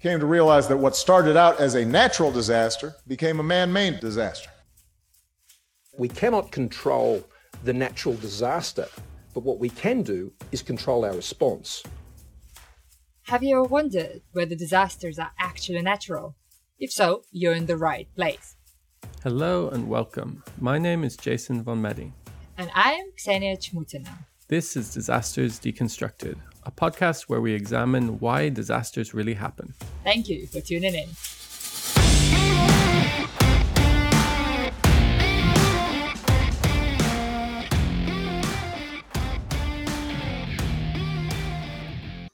came to realize that what started out as a natural disaster became a man made disaster. We cannot control the natural disaster, but what we can do is control our response. Have you ever wondered whether disasters are actually natural? If so, you're in the right place. Hello and welcome. My name is Jason von Meding. And I am Ksenia Chmutina. This is Disasters Deconstructed, a podcast where we examine why disasters really happen. Thank you for tuning in.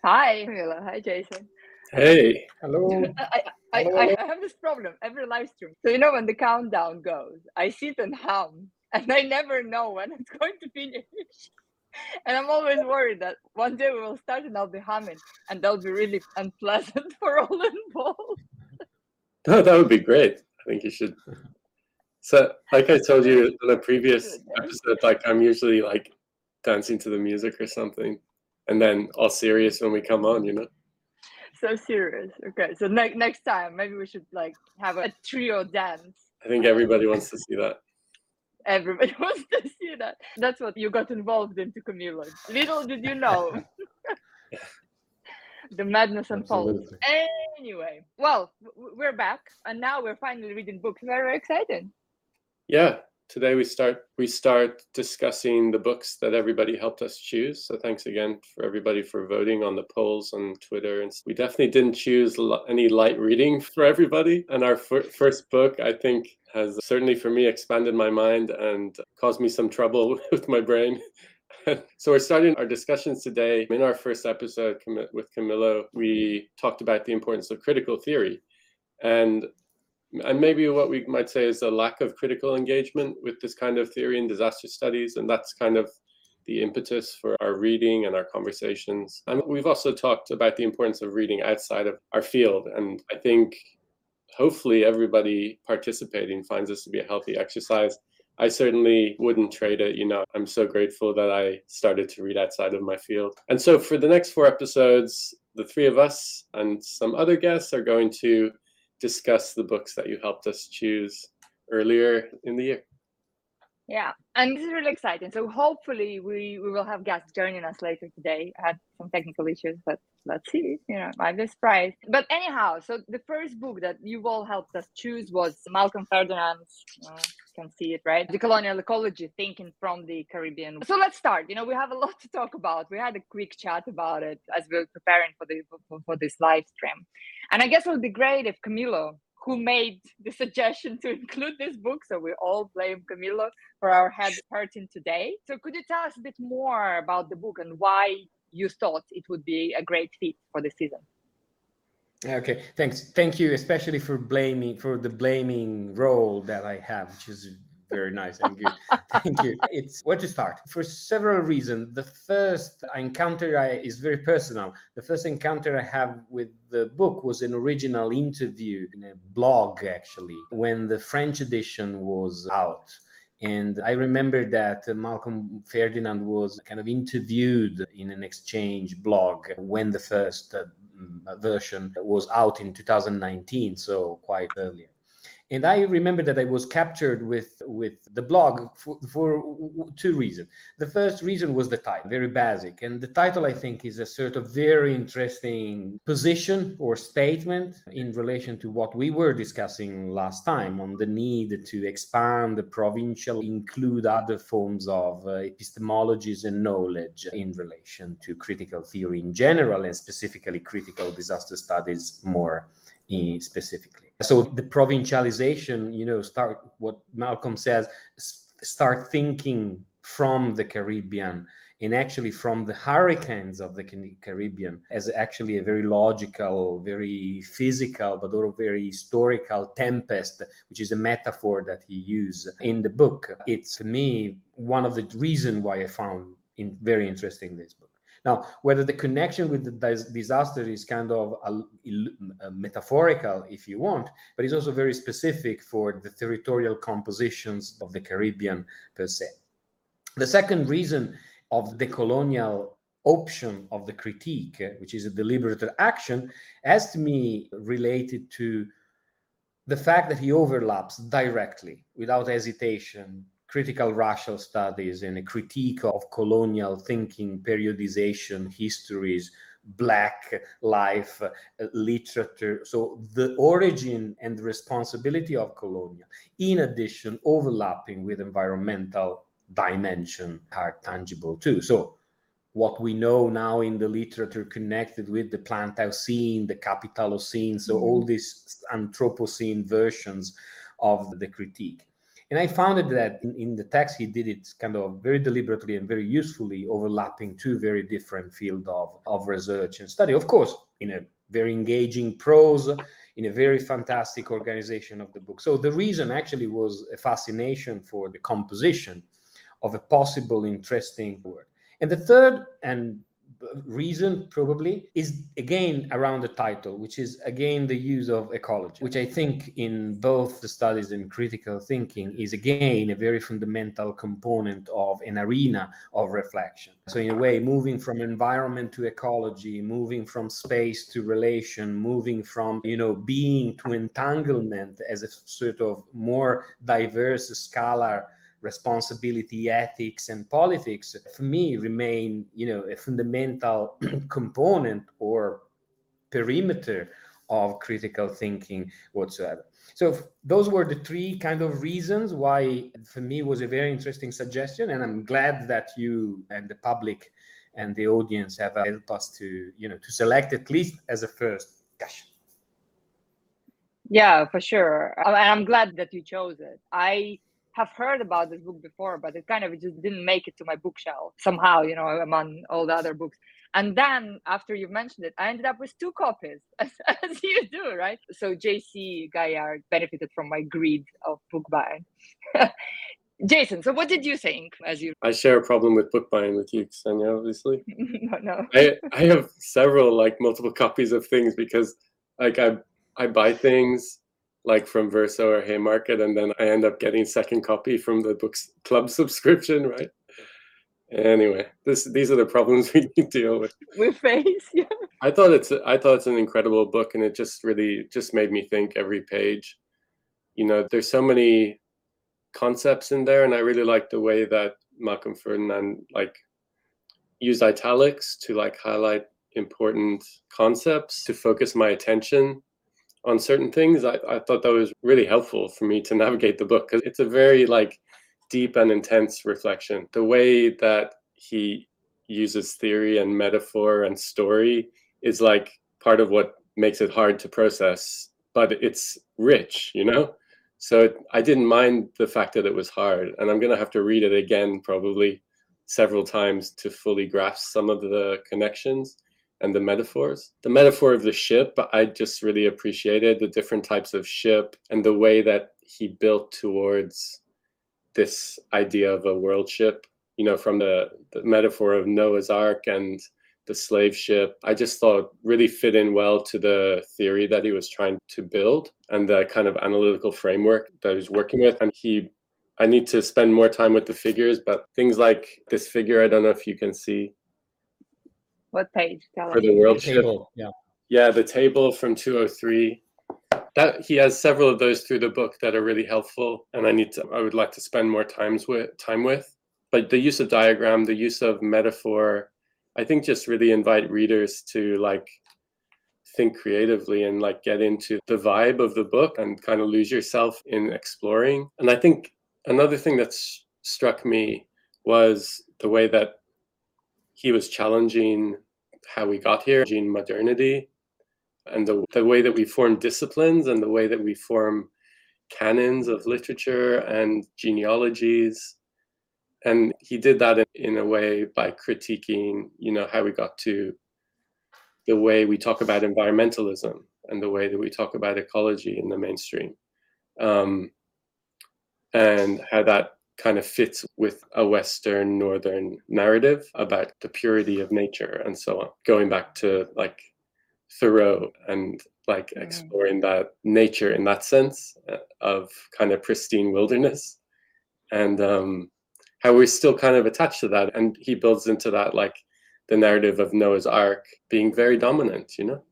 Hi, Mila. Hi, Jason. Hey. Hello. I, I, I, I have this problem every live stream. So, you know, when the countdown goes, I sit and hum, and I never know when it's going to finish. And I'm always worried that one day we will start and I'll be humming, and that'll be really unpleasant for all involved. No, that would be great. I think you should. So, like I told you in a previous episode, like I'm usually like dancing to the music or something, and then all serious when we come on, you know. So serious. Okay, so ne- next time maybe we should like have a trio dance. I think everybody wants to see that. Everybody wants to see that. That's what you got involved into, Camilo. Little did you know. the madness unfolds. Absolutely. Anyway, well, we're back, and now we're finally reading books. Very excited. Yeah. Today we start we start discussing the books that everybody helped us choose. So thanks again for everybody for voting on the polls on Twitter. And we definitely didn't choose any light reading for everybody. And our fir- first book, I think, has certainly for me expanded my mind and caused me some trouble with my brain. so we're starting our discussions today. In our first episode with Camilo, we talked about the importance of critical theory. And and maybe what we might say is a lack of critical engagement with this kind of theory in disaster studies. And that's kind of the impetus for our reading and our conversations. And we've also talked about the importance of reading outside of our field. And I think hopefully everybody participating finds this to be a healthy exercise. I certainly wouldn't trade it. You know, I'm so grateful that I started to read outside of my field. And so for the next four episodes, the three of us and some other guests are going to discuss the books that you helped us choose earlier in the year. Yeah, and this is really exciting. So hopefully we we will have guests joining us later today. I had some technical issues, but let's see. You know, might be surprised. But anyhow, so the first book that you all helped us choose was Malcolm Ferdinand's. Uh, you can see it right, Decolonial Ecology, thinking from the Caribbean. So let's start. You know, we have a lot to talk about. We had a quick chat about it as we were preparing for the for, for this live stream, and I guess it would be great if Camilo who made the suggestion to include this book. So we all blame Camilo for our head hurting today. So could you tell us a bit more about the book and why you thought it would be a great fit for the season? Okay, thanks. Thank you, especially for blaming for the blaming role that I have, which is very nice Thank you. Thank you. It's where to start for several reasons. The first encounter I, is very personal. The first encounter I have with the book was an original interview in a blog, actually, when the French edition was out. And I remember that uh, Malcolm Ferdinand was kind of interviewed in an exchange blog when the first uh, version was out in 2019, so quite earlier and I remember that I was captured with with the blog for, for two reasons. The first reason was the title, very basic, and the title I think is a sort of very interesting position or statement in relation to what we were discussing last time on the need to expand the provincial, include other forms of uh, epistemologies and knowledge in relation to critical theory in general and specifically critical disaster studies more uh, specifically so the provincialization you know start what malcolm says start thinking from the caribbean and actually from the hurricanes of the caribbean as actually a very logical very physical but also very historical tempest which is a metaphor that he used in the book. It's to me one of the reasons why i found in very interesting this book now, whether the connection with the dis- disaster is kind of a, a metaphorical, if you want, but it's also very specific for the territorial compositions of the Caribbean per se. The second reason of the colonial option of the critique, which is a deliberate action, as to me related to the fact that he overlaps directly, without hesitation, critical racial studies and a critique of colonial thinking, periodization, histories, black life, uh, literature. So the origin and responsibility of colonial, in addition, overlapping with environmental dimension are tangible too. So what we know now in the literature connected with the Plantationocene, the Capitalocene, so mm-hmm. all these Anthropocene versions of the critique. And I found that in, in, the text he did it kind of very deliberately and very usefully, overlapping two very different fields of, of research and study. Of course, in a very engaging prose, in a very fantastic organization of the book. So the reason actually was a fascination for the composition of a possible interesting work. And the third and reason probably is again around the title which is again the use of ecology which i think in both the studies in critical thinking is again a very fundamental component of an arena of reflection. So in a way moving from environment to ecology moving from space to relation moving from you know being to entanglement as a sort of more diverse scalar responsibility, ethics, and politics, for me, remain, you know, a fundamental component or perimeter of critical thinking whatsoever. So those were the three kind of reasons why, for me, was a very interesting suggestion, and I'm glad that you and the public and the audience have uh, helped us to, you know, to select at least as a first discussion. Yeah, for sure, uh, and I'm glad that you chose it. I have heard about this book before, but it kind of just didn't make it to my bookshelf somehow, you know, among all the other books. And then after you mentioned it, I ended up with two copies, as, as you do, right? So JC Gaillard benefited from my greed of book buying. Jason, so what did you think as you? I share a problem with book buying with you, Ksenia, obviously. no, no. I, I have several, like, multiple copies of things because, like, I, I buy things like from Verso or Haymarket, and then I end up getting second copy from the books club subscription, right? Anyway, this these are the problems we deal with. We face, yeah. I thought it's I thought it's an incredible book, and it just really just made me think every page. You know, there's so many concepts in there, and I really like the way that Malcolm Ferdinand like used italics to like highlight important concepts to focus my attention on certain things, I, I thought that was really helpful for me to navigate the book because it's a very like deep and intense reflection. The way that he uses theory and metaphor and story is like part of what makes it hard to process, but it's rich, you know? So it, I didn't mind the fact that it was hard. And I'm going to have to read it again, probably several times to fully grasp some of the connections and the metaphors. The metaphor of the ship, I just really appreciated the different types of ship and the way that he built towards this idea of a world ship, you know, from the, the metaphor of Noah's Ark and the slave ship. I just thought really fit in well to the theory that he was trying to build and the kind of analytical framework that he was working with. And he I need to spend more time with the figures, but things like this figure, I don't know if you can see what page? Tell for the world table. Yeah. Yeah, the table from 203. That he has several of those through the book that are really helpful, and I need to. I would like to spend more times with time with. But the use of diagram, the use of metaphor, I think just really invite readers to like think creatively and like get into the vibe of the book and kind of lose yourself in exploring. And I think another thing that's struck me was the way that he was challenging how we got here, in modernity, and the, the way that we form disciplines and the way that we form canons of literature and genealogies. And he did that in, in a way by critiquing, you know, how we got to the way we talk about environmentalism and the way that we talk about ecology in the mainstream. Um, and how that kind of fits with a Western Northern narrative about the purity of nature and so on. Going back to like Thoreau and like mm. exploring that nature in that sense uh, of kind of pristine wilderness and um, how we're still kind of attached to that. And he builds into that like the narrative of Noah's Ark being very dominant, you know?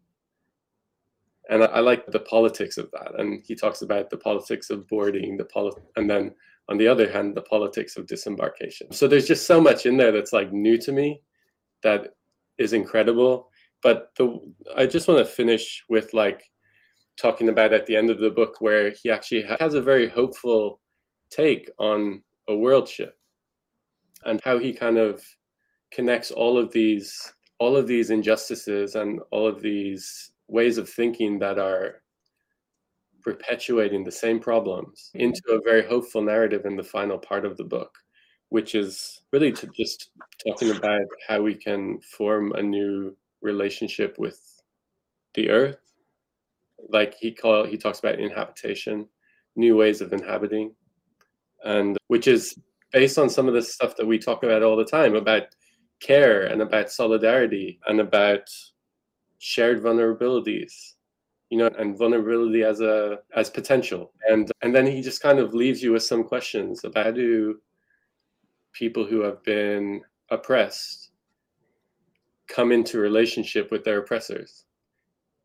And I, I like the politics of that. And he talks about the politics of boarding, the poli- and then on the other hand, the politics of disembarkation. So there's just so much in there that's like new to me that is incredible. But the I just want to finish with like talking about at the end of the book where he actually has a very hopeful take on a world ship and how he kind of connects all of these all of these injustices and all of these ways of thinking that are perpetuating the same problems mm-hmm. into a very hopeful narrative in the final part of the book which is really to just talking about how we can form a new relationship with the earth. Like he call he talks about inhabitation new ways of inhabiting and which is based on some of the stuff that we talk about all the time about care and about solidarity and about shared vulnerabilities you know and vulnerability as a as potential and and then he just kind of leaves you with some questions about how do people who have been oppressed come into relationship with their oppressors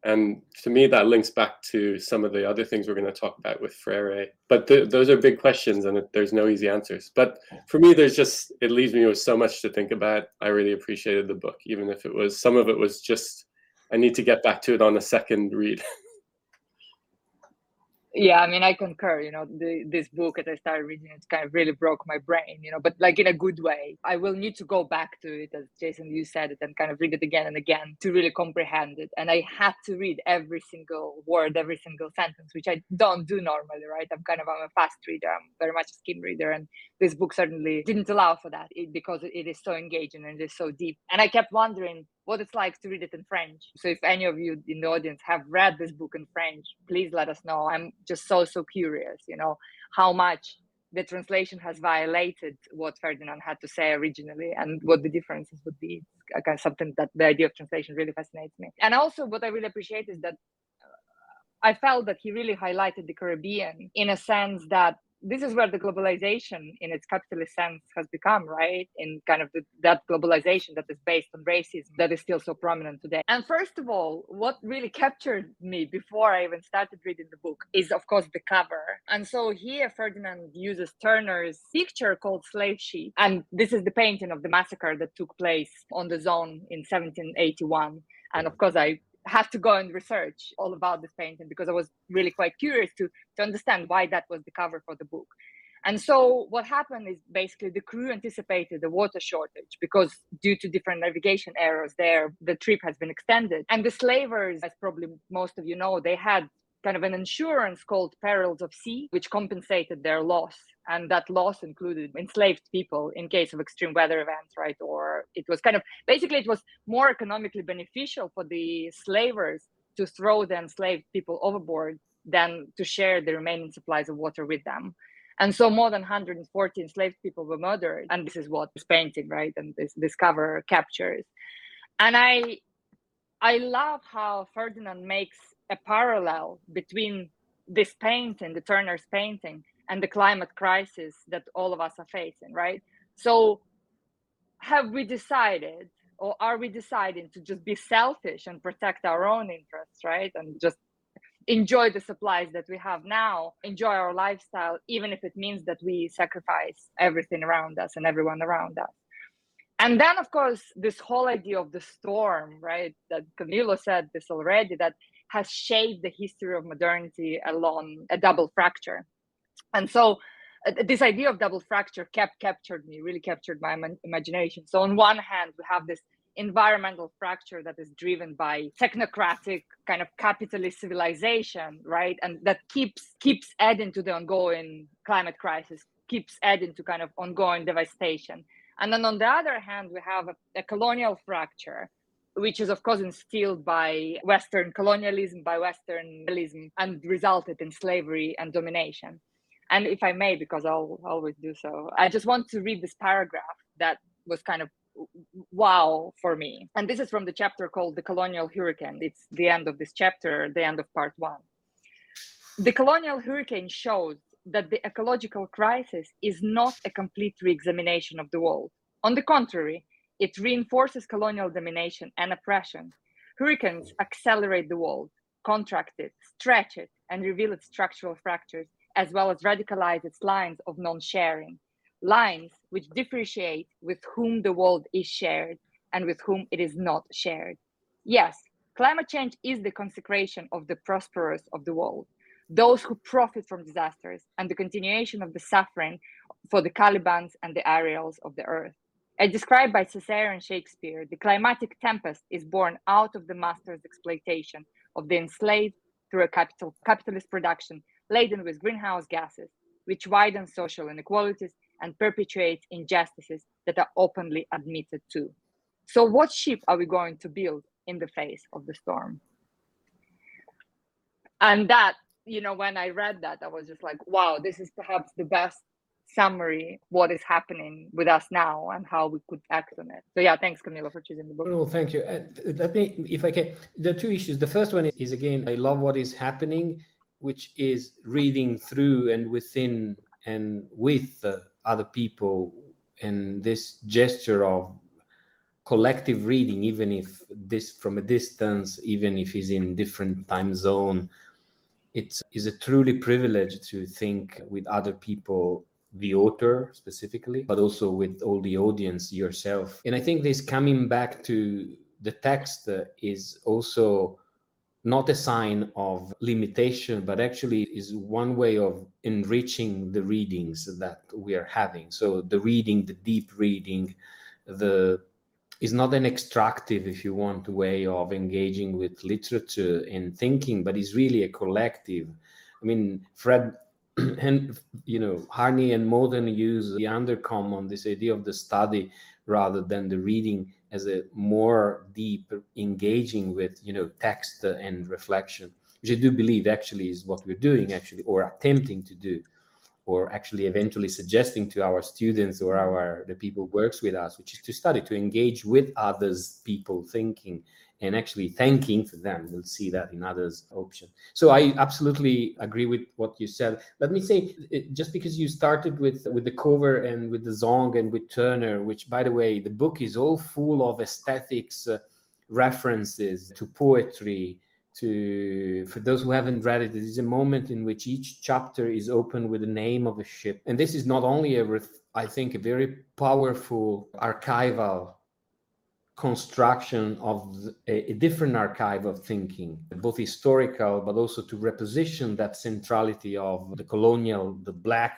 and to me, that links back to some of the other things we're going to talk about with Freire. But th- those are big questions, and there's no easy answers. But for me, there's just it leaves me with so much to think about. I really appreciated the book, even if it was some of it was just I need to get back to it on a second read. yeah i mean i concur you know the, this book as i started reading it kind of really broke my brain you know but like in a good way. I will need to go back to it as jason you said it and kind of read it again and again to really comprehend it. And i had to read every single word every single sentence which i don't do normally right? I'm kind of i'm a fast reader. I'm very much a skim reader and this book certainly didn't allow for that because it is so engaging and it is so deep. And i kept wondering what it's like to read it in French. So if any of you in the audience have read this book in French, please let us know. I'm just so so curious, you know, how much the translation has violated what Ferdinand had to say originally and what the differences would be. It's kind something that the idea of translation really fascinates me. And also what I really appreciate is that uh, I felt that he really highlighted the Caribbean in a sense that this is where the globalization in its capitalist sense has become right? In kind of the, that globalization that is based on racism that is still so prominent today. And first of all what really captured me before i even started reading the book is of course the cover. And so here ferdinand uses turner's picture called slave ship and this is the painting of the massacre that took place on the Zong in 1781 and of course i had to go and research all about this painting because I was really quite curious to to understand why that was the cover for the book. And so what happened is basically the crew anticipated the water shortage because due to different navigation errors there, the trip has been extended. And the slavers, as probably most of you know, they had kind of an insurance called perils of sea, which compensated their loss. And that loss included enslaved people in case of extreme weather events, right? Or it was kind of basically it was more economically beneficial for the slavers to throw the enslaved people overboard than to share the remaining supplies of water with them. And so more than 140 enslaved people were murdered. And this is what this painting, right? And this, this cover captures. And I I love how Ferdinand makes a parallel between this painting, the Turner's painting, and the climate crisis that all of us are facing, right? So, have we decided, or are we deciding to just be selfish and protect our own interests, right? And just enjoy the supplies that we have now, enjoy our lifestyle, even if it means that we sacrifice everything around us and everyone around us. And then, of course, this whole idea of the storm, right? That Camilo said this already, that has shaped the history of modernity along a double fracture. And so uh, this idea of double fracture kept captured me, really captured my imagination. So on one hand, we have this environmental fracture that is driven by technocratic kind of capitalist civilization, right? And that keeps keeps adding to the ongoing climate crisis, keeps adding to kind of ongoing devastation. And then on the other hand, we have a, a colonial fracture which is of course instilled by Western colonialism, by Westernism, and resulted in slavery and domination. And if I may, because I'll always do so, I just want to read this paragraph that was kind of wow for me. And this is from the chapter called The Colonial Hurricane. It's the end of this chapter, the end of part one. The colonial hurricane shows that the ecological crisis is not a complete re examination of the world. On the contrary, It reinforces colonial domination and oppression. Hurricanes accelerate the world, contract it, stretch it, and reveal its structural fractures, as well as radicalize its lines of non sharing, lines which differentiate with whom the world is shared and with whom it is not shared. Yes, climate change is the consecration of the prosperous of the world, those who profit from disasters and the continuation of the suffering for the Calibans and the Ariels of the earth. As described by Césaire and Shakespeare, the climatic tempest is born out of the master's exploitation of the enslaved through a capital, capitalist production laden with greenhouse gases, which widens social inequalities and perpetuates injustices that are openly admitted to. So, what ship are we going to build in the face of the storm? And that, you know, when I read that, I was just like, wow, this is perhaps the best summary what is happening with us now and how we could act on it. So yeah, thanks Camilo for choosing the book. Well, thank you. Uh, let me, if I can, the two issues. The first one is again, I love what is happening, which is reading through and within and with uh, other people, and this gesture of collective reading, even if this from a distance, even if he's in different time zone. It is a truly privilege to think with other people the author specifically, but also with all the audience yourself. And I think this coming back to the text is also not a sign of limitation, but actually is one way of enriching the readings that we are having. So the reading, the deep reading, the is not an extractive, if you want, way of engaging with literature and thinking, but is really a collective. I mean, Fred and you know Harney and Moten use the Undercommons this idea of the study rather than the reading as a more deep engaging with you know text and reflection which i do believe actually is what we're doing actually or attempting to do or actually eventually suggesting to our students or our the people works with us which is to study to engage with others people thinking and actually thanking for them. We'll see that in others' option. So I absolutely agree with what you said. Let me say, just because you started with with the cover and with the Zong and with Turner, which by the way, the book is all full of aesthetics uh, references to poetry. To for those who haven't read it, it is a moment in which each chapter is open with the name of a ship, and this is not only a, I think, a very powerful archival construction of a, a, different archive of thinking, both historical, but also to reposition that centrality of the colonial, the Black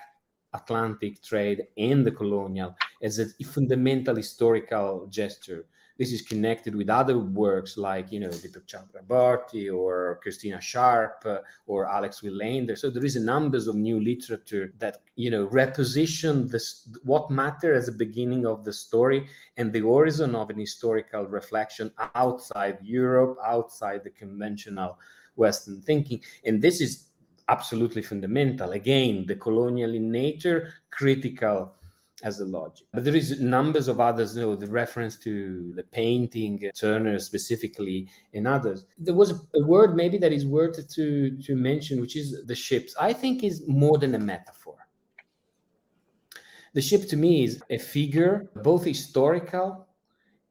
Atlantic trade and the colonial as a fundamental historical gesture this is connected with other works like, you know, Dipesh Chakrabarty or Christina Sharpe uh, or Alex Willander. So there is a numbers of new literature that, you know, reposition this, what matter as a beginning of the story and the horizon of an historical reflection outside Europe, outside the conventional Western thinking. And this is absolutely fundamental. Again, the colonial in nature, critical as a logic. But there is numbers of others, you know, the reference to the painting, Turner specifically, and others. There was a word maybe that is worth to, to mention, which is the ships. I think is more than a metaphor. The ship to me is a figure, both historical,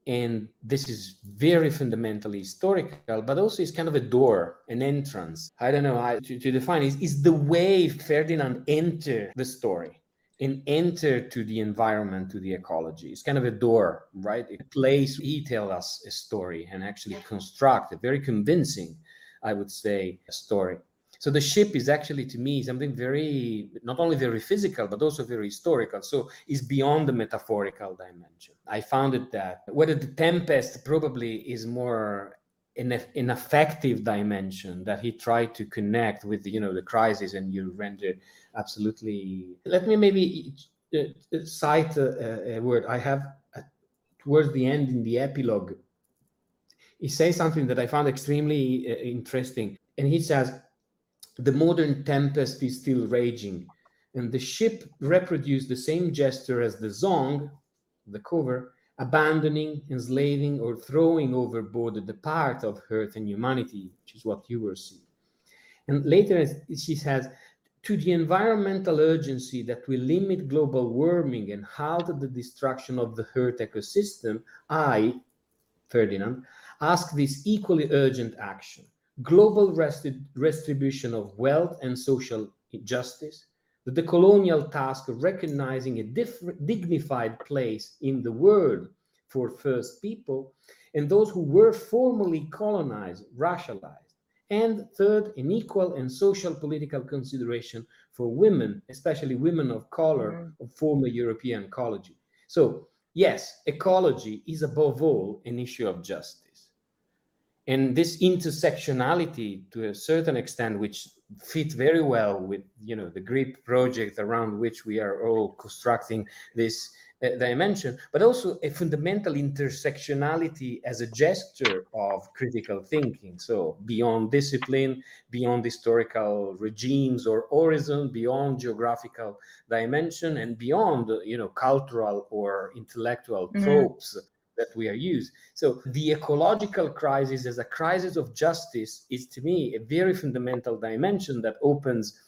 and this is very fundamentally historical, but also is kind of a door, an entrance. I don't know how to, to define it. Is the way Ferdinand entered the story and enter to the environment, to the ecology. It's kind of a door, right? A place he tell us a story and actually construct a very convincing, I would say, story. So the ship is actually to me something very not only very physical but also very historical. So it's beyond the metaphorical dimension. I found it that whether the tempest probably is more an, an affective dimension that he tried to connect with you know the crisis and you render absolutely. Let me maybe uh, uh, cite a, a, word I have uh, towards the end in the epilogue. He says something that I found extremely interesting, and he says, "The modern tempest is still raging, and the ship reproduced the same gesture as the Zong, the cover." Abandoning, enslaving, or throwing overboard the part of earth and humanity, which is what you were seeing. And later she says, to the environmental urgency that will limit global warming and halt the destruction of the Earth ecosystem, I, Ferdinand, ask this equally urgent action global resti- distribution of wealth and social justice, the decolonial task of recognizing a different, dignified place in the world for first people and those who were formerly colonized, racialized. And third, an equal and social political consideration for women, especially women of color mm-hmm. of former European ecology. So, yes, ecology is above all an issue of justice. And this intersectionality, to a certain extent, which fit very well with you know the GRIP project around which we are all constructing this uh, dimension, but also a fundamental intersectionality as a gesture of critical thinking. So beyond discipline, beyond historical regimes or horizon, beyond geographical dimension, and beyond you know cultural or intellectual mm-hmm. tropes that we are used. So the ecological crisis as a crisis of justice is to me a very fundamental dimension that opens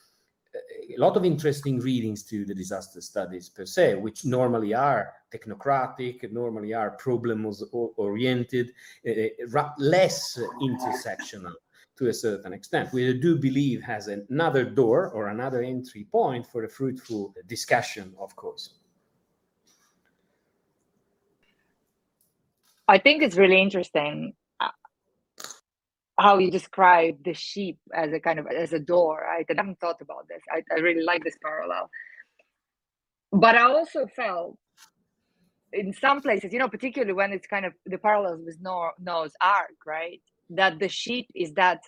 a lot of interesting readings to the disaster studies per se, which normally are technocratic, normally are problems oriented, uh, less intersectional to a certain extent. We do believe has another door or another entry point for a fruitful discussion, of course. I think it's really interesting uh, how you describe the sheep as a kind of as a door i haven't thought about this. I, I really like this parallel. But i also felt in some places you know particularly when it's kind of the parallels with noah's ark right? That the sheep is that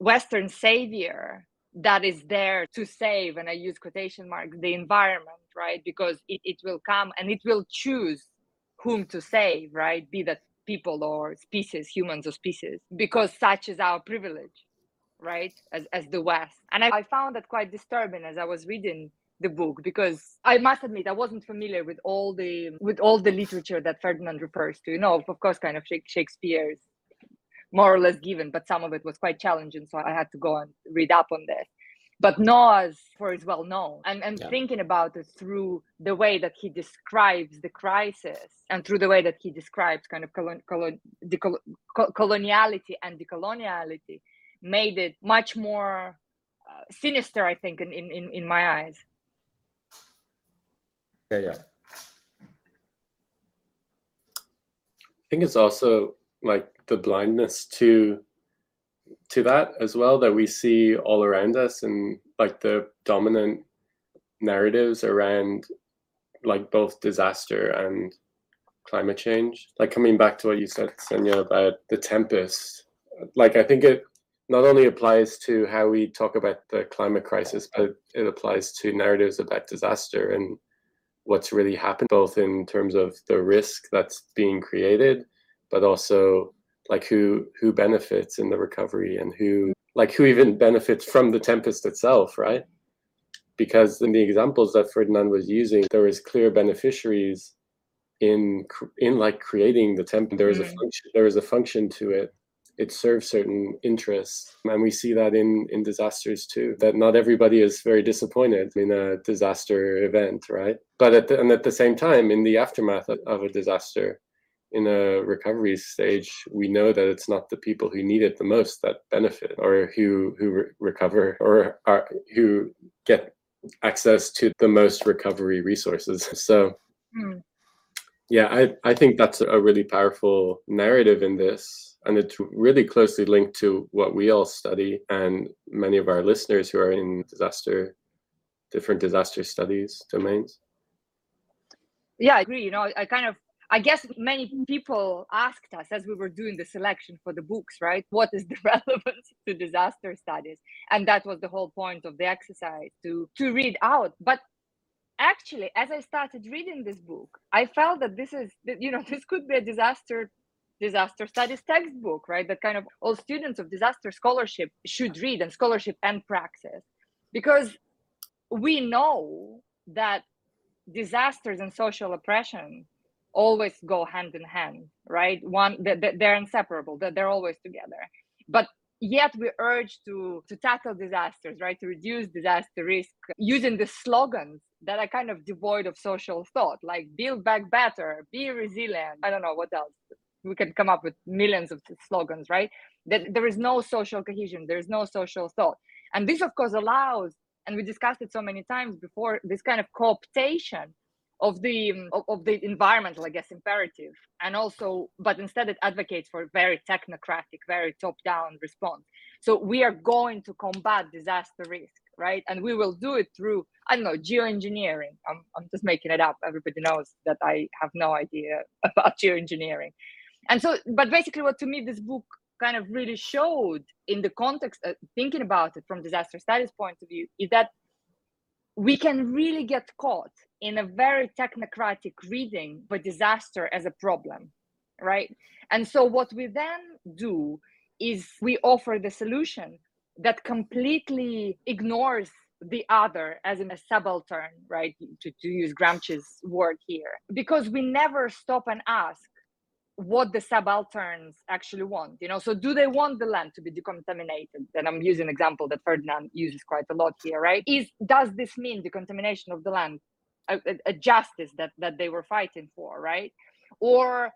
western savior that is there to save and i use quotation marks the environment right? Because it, it will come and it will choose whom to save right be that people or species, humans or species, because such is our privilege, right? As, as the West. And I, I found that quite disturbing as I was reading the book because I must admit I wasn't familiar with all the with all the literature that Ferdinand refers to. You know, of course, kind of Shakespeare's more or less given, but some of it was quite challenging, so I had to go and read up on this but Noah's for is well known. And, and yeah. thinking about it through the way that he describes the crisis and through the way that he describes kind of colon, colon, decol, coloniality and decoloniality made it much more uh, sinister i think in, in, in my eyes. Yeah yeah. I think it's also like the blindness to to that as well that we see all around us and like the dominant narratives around like both disaster and climate change. Like coming back to what you said Ksenia about the tempest like i think it not only applies to how we talk about the climate crisis but it applies to narratives about disaster and what's really happened both in terms of the risk that's being created but also like who who benefits in the recovery and who like who even benefits from the tempest itself right? Because in the examples that ferdinand was using there was clear beneficiaries in in like creating the tempest there mm-hmm. a function there was a function to it. It serves certain interests. And we see that in in disasters too that not everybody is very disappointed in a disaster event right? But at the, and at the same time in the aftermath of a disaster in a recovery stage, we know that it's not the people who need it the most that benefit or who who re- recover or are who get access to the most recovery resources. So, mm. yeah, I I think that's a really powerful narrative in this, and it's really closely linked to what we all study and many of our listeners who are in disaster, different disaster studies domains. Yeah, I agree. You know, I kind of I guess many people asked us as we were doing the selection for the books, right? What is the relevance to disaster studies? And that was the whole point of the exercise to to read out. But actually, as I started reading this book, I felt that this is you know this could be a disaster disaster studies textbook, right? That kind of all students of disaster scholarship should read and scholarship and praxis, because we know that disasters and social oppression always go hand in hand right? One they're inseparable they're always together. But yet we urge to to tackle disasters right? To reduce disaster risk using the slogans that are kind of devoid of social thought like build back better be resilient. I don't know what else. We can come up with millions of slogans right? That there is no social cohesion there is no social thought. And this of course allows and we discussed it so many times before this kind of cooptation of the mm, of, of, the environmental i guess imperative. And also but instead it advocates for very technocratic very top down response. So we are going to combat disaster risk right? And we will do it through i don't know geoengineering. I'm, I'm just making it up. Everybody knows that i have no idea about geoengineering. And so but basically what to me this book kind of really showed in the context of thinking about it from disaster studies point of view is that we can really get caught in a very technocratic reading but disaster as a problem right? And so what we then do is we offer the solution that completely ignores the other as in a subaltern right? To, to use gramsci's word here. Because we never stop and ask what the subalterns actually want you know? So do they want the land to be decontaminated? And i'm using an example that ferdinand uses quite a lot here right? Is does this mean decontamination of the land a, a justice that that they were fighting for right? Or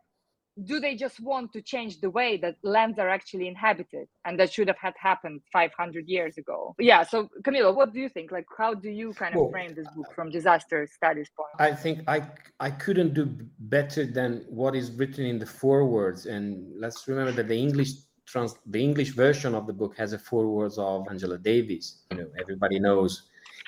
do they just want to change the way that lands are actually inhabited? And that should have had happened 500 years ago. Yeah so camilo what do you think? Like how do you kind of well, frame this book from disaster studies point? I think i i couldn't do better than what is written in the forewords and let's remember that the english trans the english version of the book has a forewords of angela davis you know everybody knows.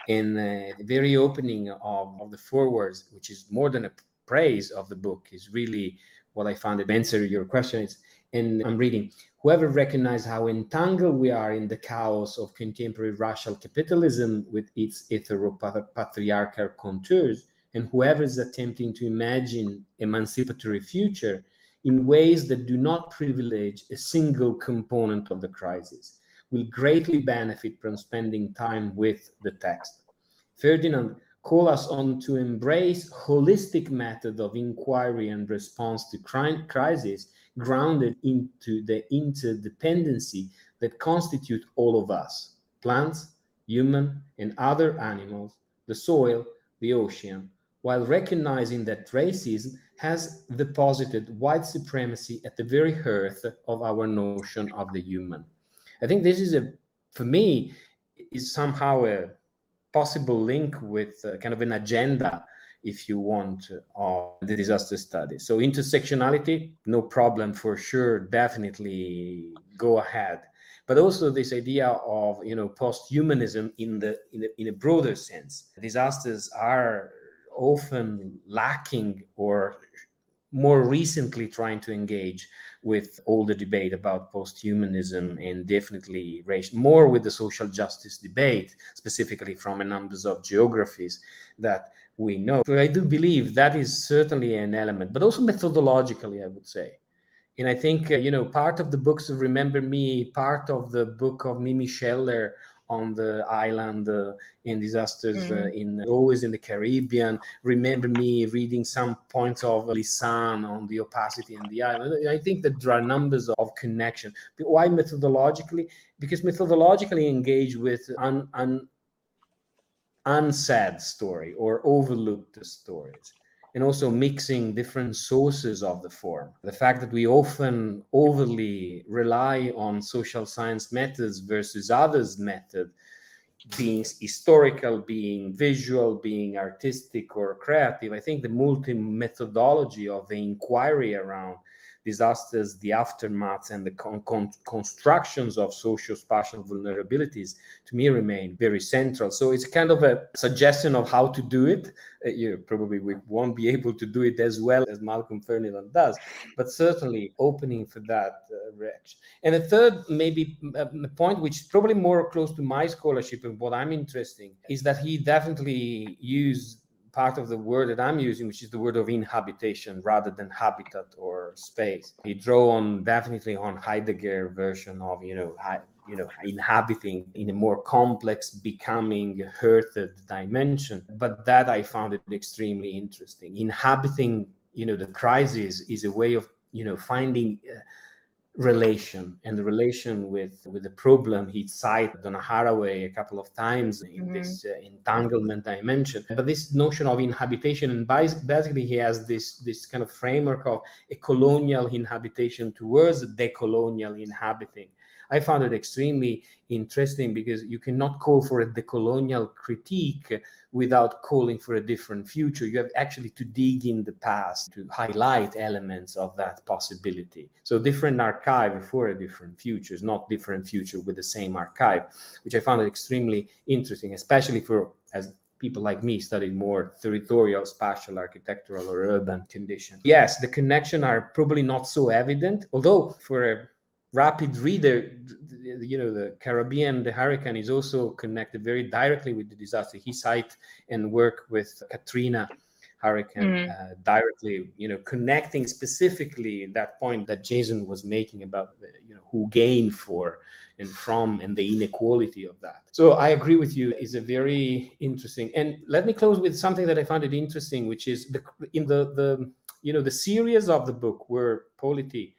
In uh, the very opening of, of the forewords which is more than a praise of the book is really what I found to answer your question is, and I'm reading, whoever recognizes how entangled we are in the chaos of contemporary racial capitalism with its hetero-patriarchal contours, and whoever is attempting to imagine emancipatory future in ways that do not privilege a single component of the crisis will greatly benefit from spending time with the text. Ferdinand call us on to embrace holistic method of inquiry and response to crisis grounded into the interdependency that constitute all of us plants human and other animals the soil the ocean while recognizing that racism has deposited white supremacy at the very hearth of our notion of the human. I think this is a for me is somehow a possible link with uh, kind of an agenda if you want of the disaster study. So intersectionality no problem for sure definitely go ahead. But also this idea of you know post-humanism in the in in a broader sense. Disasters are often lacking or more recently trying to engage with all the debate about post-humanism and definitely race more with the social justice debate, specifically from a numbers of geographies that we know. So I do believe that is certainly an element, but also methodologically, I would say. And I think, uh, you know, part of the books of Remember Me, part of the book of Mimi Sheller on the island uh, in disasters mm. uh, in always in the Caribbean. Remember me reading some points of Glissant on the opacity in the island. I think that there are numbers of connection. But why methodologically? Because methodologically engage with un, un, unsaid story or overlooked stories and also mixing different sources of the form. The fact that we often overly rely on social science methods versus others' method, being historical, being visual, being artistic or creative, I think the multi methodology of the inquiry around disasters, the aftermaths, and the con- con- constructions of social spatial vulnerabilities to me remain very central. So it's kind of a suggestion of how to do it. Uh, you probably we won't be able to do it as well as Malcolm Ferdinand does, but certainly opening for that uh. And the third, maybe uh, point, which is probably more close to my scholarship and what I'm interested in, is that he definitely used part of the word that I'm using, which is the word of inhabitation rather than habitat or space. He draw on definitely on Heidegger version of you know you know inhabiting in a more complex, becoming hearted dimension. But that I found it extremely interesting. Inhabiting you know the crisis is a way of you know finding. Uh, relation and the relation with with the problem he cited Donna Haraway a couple of times in mm-hmm. this uh, entanglement I mentioned. But this notion of inhabitation and basically he has this this kind of framework of a colonial inhabitation towards decolonial inhabiting. I found it extremely interesting because you cannot call for a decolonial critique without calling for a different future. You have actually to dig in the past to highlight elements of that possibility. So different archive for a different futures, not different future with the same archive, which I found extremely interesting, especially for as people like me studying more territorial, spatial, architectural, or urban conditions. Yes, the connection are probably not so evident, although for a rapid reader you know the caribbean the hurricane is also connected very directly with the disaster. He cite and work with katrina hurricane mm-hmm. uh, directly you know connecting specifically that point that jason was making about the, you know who gain for and from and the inequality of that. So i agree with you. Is a very interesting and let me close with something that i found it interesting which is the in the the you know the series of the book where polity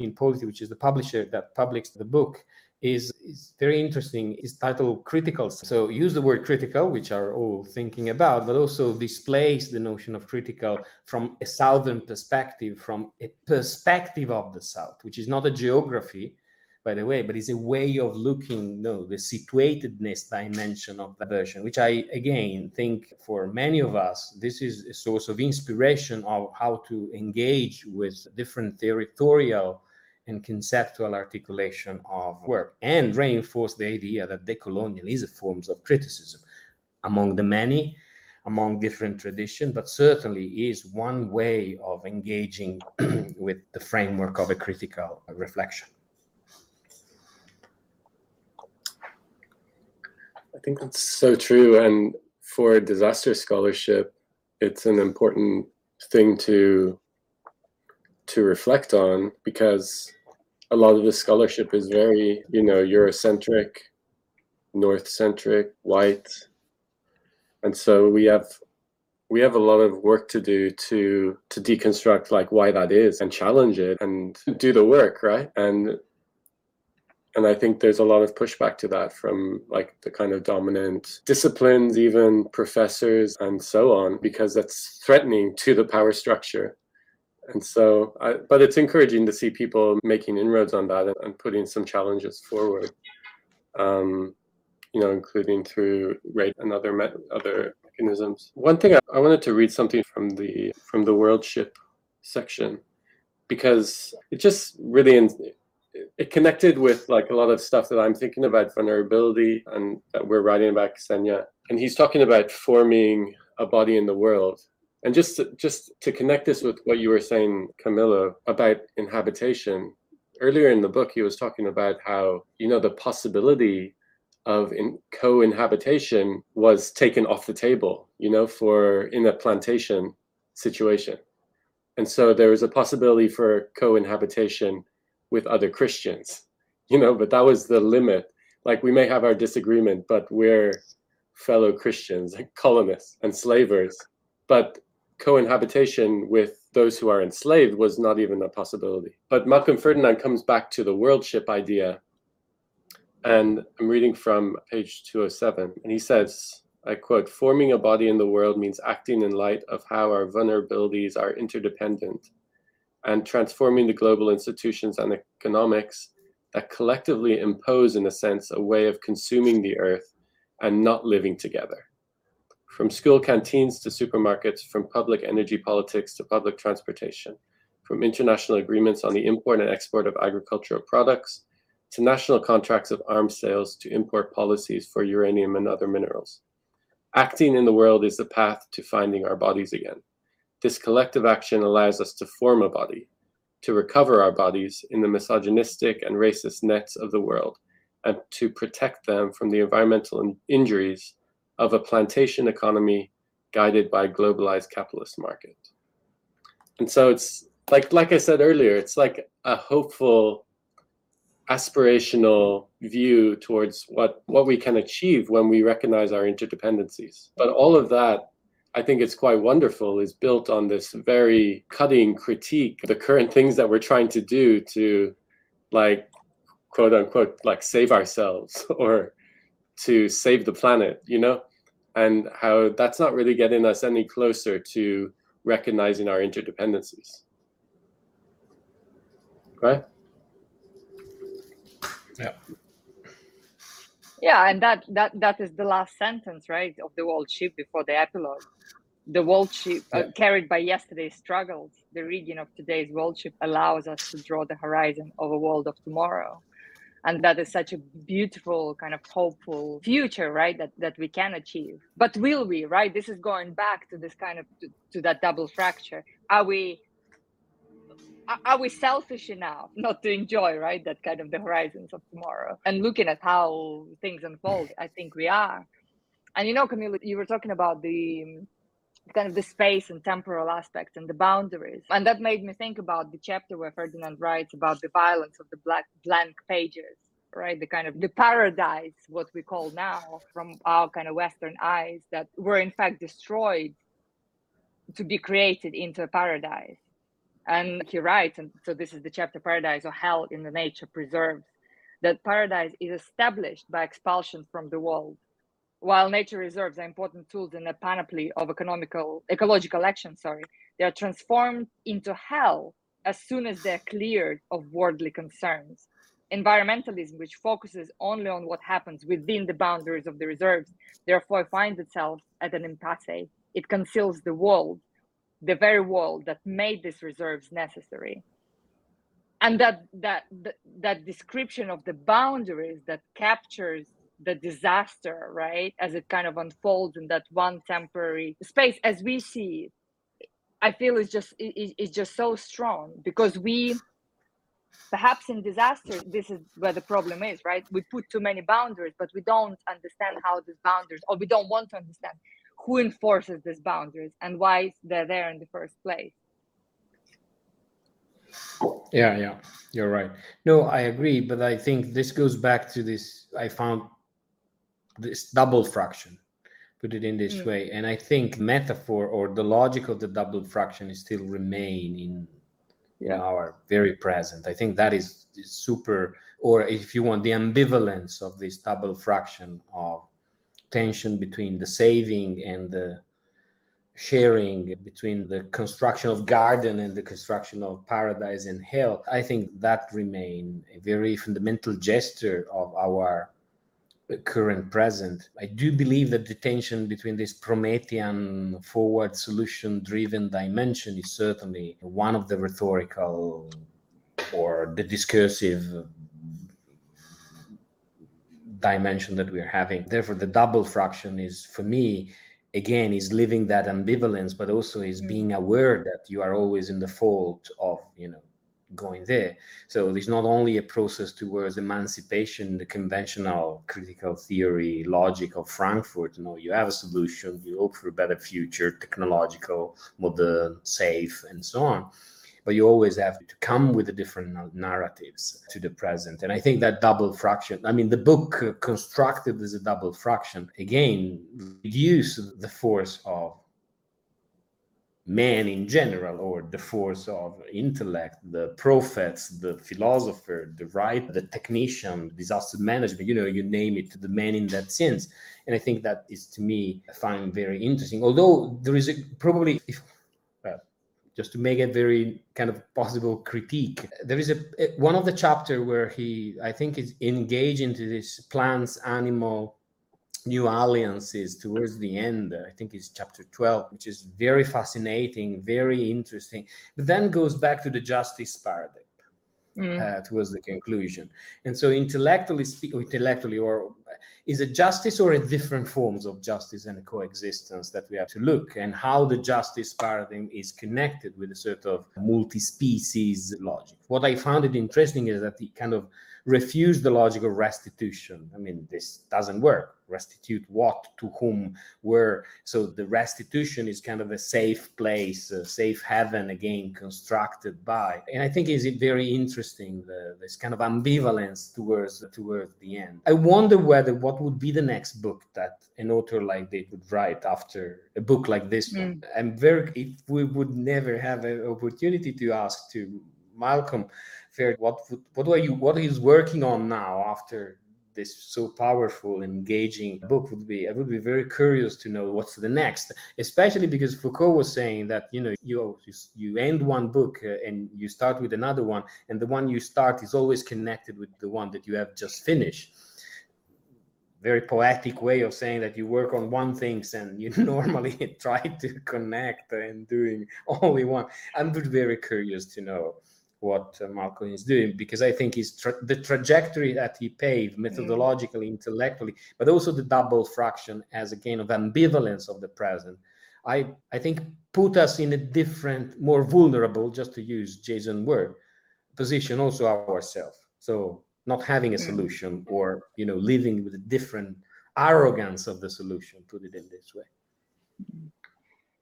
in Polity, which is the publisher that publishes the book, is, is very interesting. It's titled Critical. So use the word critical, which are all thinking about, but also displays the notion of critical from a southern perspective, from a perspective of the south, which is not a geography, by the way, but it's a way of looking, no, the situatedness dimension of the version, which I again think for many of us, this is a source of inspiration of how to engage with different territorial and conceptual articulation of work and reinforce the idea that decolonial is a form of criticism among the many among different traditions but certainly is one way of engaging with the framework of a critical reflection. I think that's so true and for disaster scholarship it's an important thing to to reflect on because a lot of the scholarship is very, you know, Eurocentric, North centric, white. And so we have we have a lot of work to do to to deconstruct like why that is and challenge it and do the work, right? And and I think there's a lot of pushback to that from like the kind of dominant disciplines, even professors and so on, because that's threatening to the power structure and so, I, but it's encouraging to see people making inroads on that and, and putting some challenges forward. Um, you know, including through rate and other me- other mechanisms. One thing I, I wanted to read something from the from the Worldship section because it just really in, it connected with like a lot of stuff that I'm thinking about vulnerability and that we're writing about Ksenia. And he's talking about forming a body in the world and just to, just to connect this with what you were saying, Camilo, about inhabitation. Earlier in the book, he was talking about how you know the possibility of in co-inhabitation was taken off the table. You know, for in a plantation situation, and so there was a possibility for co-inhabitation with other Christians. You know, but that was the limit. Like we may have our disagreement, but we're fellow Christians, colonists, and slavers. But cohabitation with those who are enslaved was not even a possibility. But Malcolm Ferdinand comes back to the worldship idea. And I'm reading from page 207. And he says, I quote, forming a body in the world means acting in light of how our vulnerabilities are interdependent and transforming the global institutions and economics that collectively impose, in a sense, a way of consuming the earth and not living together. From school canteens to supermarkets, from public energy politics to public transportation, from international agreements on the import and export of agricultural products to national contracts of arms sales to import policies for uranium and other minerals. Acting in the world is the path to finding our bodies again. This collective action allows us to form a body, to recover our bodies in the misogynistic and racist nets of the world, and to protect them from the environmental injuries of a plantation economy guided by a globalized capitalist market. And so it's like like I said earlier, it's like a hopeful aspirational view towards what what we can achieve when we recognize our interdependencies. But all of that I think it's quite wonderful is built on this very cutting critique of the current things that we're trying to do to like quote unquote like save ourselves or to save the planet you know and how that's not really getting us any closer to recognizing our interdependencies. Right? Yeah. Yeah and that that that is the last sentence right of the world ship before the epilogue. The world ship uh, carried by yesterday's struggles the reading of today's world ship allows us to draw the horizon of a world of tomorrow and that is such a beautiful kind of hopeful future right that that we can achieve. But will we right? This is going back to this kind of to, to that double fracture. Are we are we selfish enough not to enjoy right that kind of the horizons of tomorrow? And looking at how things unfold i think we are. And you know camille you were talking about the kind of the space and temporal aspects and the boundaries. And that made me think about the chapter where ferdinand writes about the violence of the black blank pages right? The kind of the paradise what we call now from our kind of western eyes that were in fact destroyed to be created into a paradise. And he writes, and so this is the chapter Paradise or Hell in the Nature Preserves, that paradise is established by expulsion from the world, while nature reserves are important tools in a panoply of economical ecological action, sorry, they are transformed into hell as soon as they're cleared of worldly concerns. Environmentalism, which focuses only on what happens within the boundaries of the reserves, therefore finds itself at an impasse. It conceals the world the very world that made these reserves necessary and that that that description of the boundaries that captures the disaster right as it kind of unfolds in that one temporary space as we see it i feel it's just it's just so strong because we perhaps in disaster this is where the problem is right? We put too many boundaries but we don't understand how these boundaries or we don't want to understand who enforces these boundaries and why they're there in the first place. Yeah yeah you're right. No i agree but i think this goes back to this i found this double fraction put it in this mm. way and i think metaphor or the logic of the double fraction is still remain in yeah. our very present i think that is, is super or if you want the ambivalence of this double fraction of tension between the saving and the sharing between the construction of garden and the construction of paradise and hell i think that remain a very fundamental gesture of our current present i do believe that the tension between this promethean forward solution driven dimension is certainly one of the rhetorical or the discursive dimension that we're having. Therefore, the double fraction is for me again is living that ambivalence, but also is mm. being aware that you are always in the fault of you know going there. So there's not only a process towards emancipation, the conventional critical theory logic of Frankfurt. You know, you have a solution, you hope for a better future, technological, modern, safe, and so on but you always have to come with the different narratives to the present. And I think that double fraction, I mean, the book constructed as a double fraction, again, reduce the force of man in general or the force of intellect the prophets the philosopher the right the technician disaster management you know you name it the man in that sense and i think that is to me i find very interesting although there is a, probably if just to make a very kind of possible critique. There is a one of the chapter where he, I think, is engaged into this plants animal new alliances towards the end. I think it's chapter 12, which is very fascinating, very interesting, but then goes back to the justice paradigm. Mm. Uh, towards the conclusion, and so intellectually, speak, intellectually, or is it justice or a different forms of justice and coexistence that we have to look and how the justice paradigm is connected with a sort of multi-species logic what i found it interesting is that the kind of refused the logic of restitution. I mean this doesn't work. Restitute what? To whom? Where? So the restitution is kind of a safe place a safe heaven again constructed by. And i think is it very interesting the, this kind of ambivalence towards towards the end. I wonder whether what would be the next book that an author like they would write after a book like this mm. one i'm very if we would never have an opportunity to ask to Malcolm fair. What what are you what he's working on now after this so powerful engaging book would be i would be very curious to know what's the next. Especially because foucault was saying that you know you you end one book uh, and you start with another one and the one you start is always connected with the one that you have just finished. Very poetic way of saying that you work on one things and you normally try to connect and doing only one. I'm very curious to know what uh, Malcolm is doing because I think he's tra- the trajectory that he paved methodologically, intellectually, but also the double fraction as a gain of ambivalence of the present. I I think put us in a different, more vulnerable, just to use Jason word, position also ourselves. So not having a mm. solution or you know living with a different arrogance of the solution, put it in this way.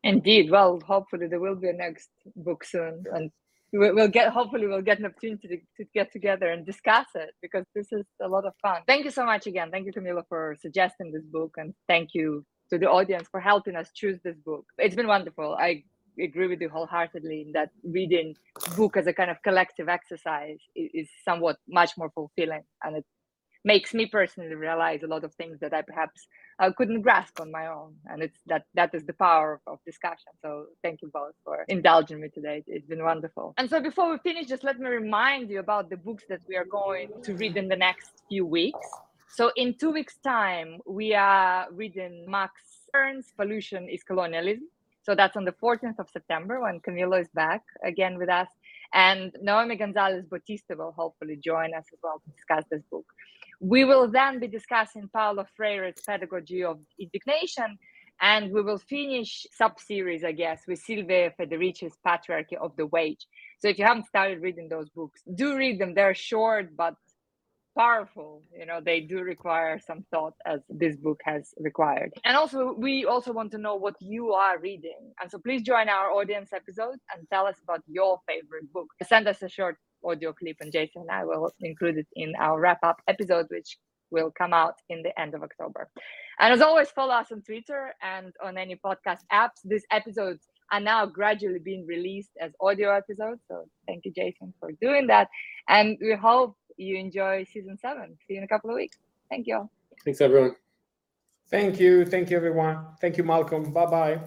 Indeed. Well, hopefully there will be a next book soon, and we'll get hopefully we'll get an opportunity to, to get together and discuss it because this is a lot of fun. Thank you so much again. Thank you camilo for suggesting this book and thank you to the audience for helping us choose this book. It's been wonderful. I agree with you wholeheartedly in that reading book as a kind of collective exercise is, is somewhat much more fulfilling and it makes me personally realize a lot of things that I perhaps uh, couldn't grasp on my own. And it's that that is the power of, of, discussion. So thank you both for indulging me today. It's been wonderful. And so before we finish, just let me remind you about the books that we are going to read in the next few weeks. So in two weeks' time, we are reading Max Ernst, Pollution is Colonialism. So that's on the 14th of September when Camilo is back again with us. And Naomi Gonzalez Bautista will hopefully join us as well to discuss this book. We will then be discussing Paulo Freire's Pedagogy of Indignation, and we will finish sub-series, I guess, with Silvia Federici's Patriarchy of the Wage. So if you haven't started reading those books, do read them. They're short but powerful. You know, they do require some thought, as this book has required. And also, we also want to know what you are reading. And so please join our audience episode and tell us about your favorite book. Send us a short audio clip, and Jason and I will include it in our wrap up episode, which will come out in the end of October. And as always, follow us on Twitter and on any podcast apps. These episodes are now gradually being released as audio episodes. So thank you, Jason, for doing that. And we hope you enjoy season seven. See you in a couple of weeks. Thank you all. Thanks, everyone. Thank you. Thank you, everyone. Thank you, Malcolm. Bye bye.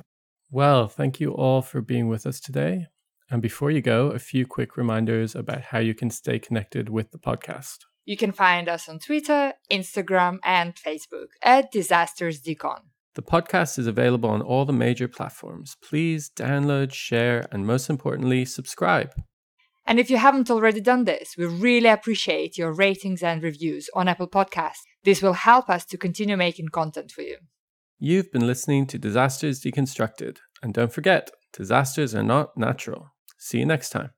Well, thank you all for being with us today. And before you go, a few quick reminders about how you can stay connected with the podcast. You can find us on Twitter, Instagram, and Facebook at Disasters Decon. The podcast is available on all the major platforms. Please download, share, and most importantly, subscribe. And if you haven't already done this, we really appreciate your ratings and reviews on Apple Podcasts. This will help us to continue making content for you. You've been listening to Disasters Deconstructed. And don't forget, disasters are not natural. See you next time.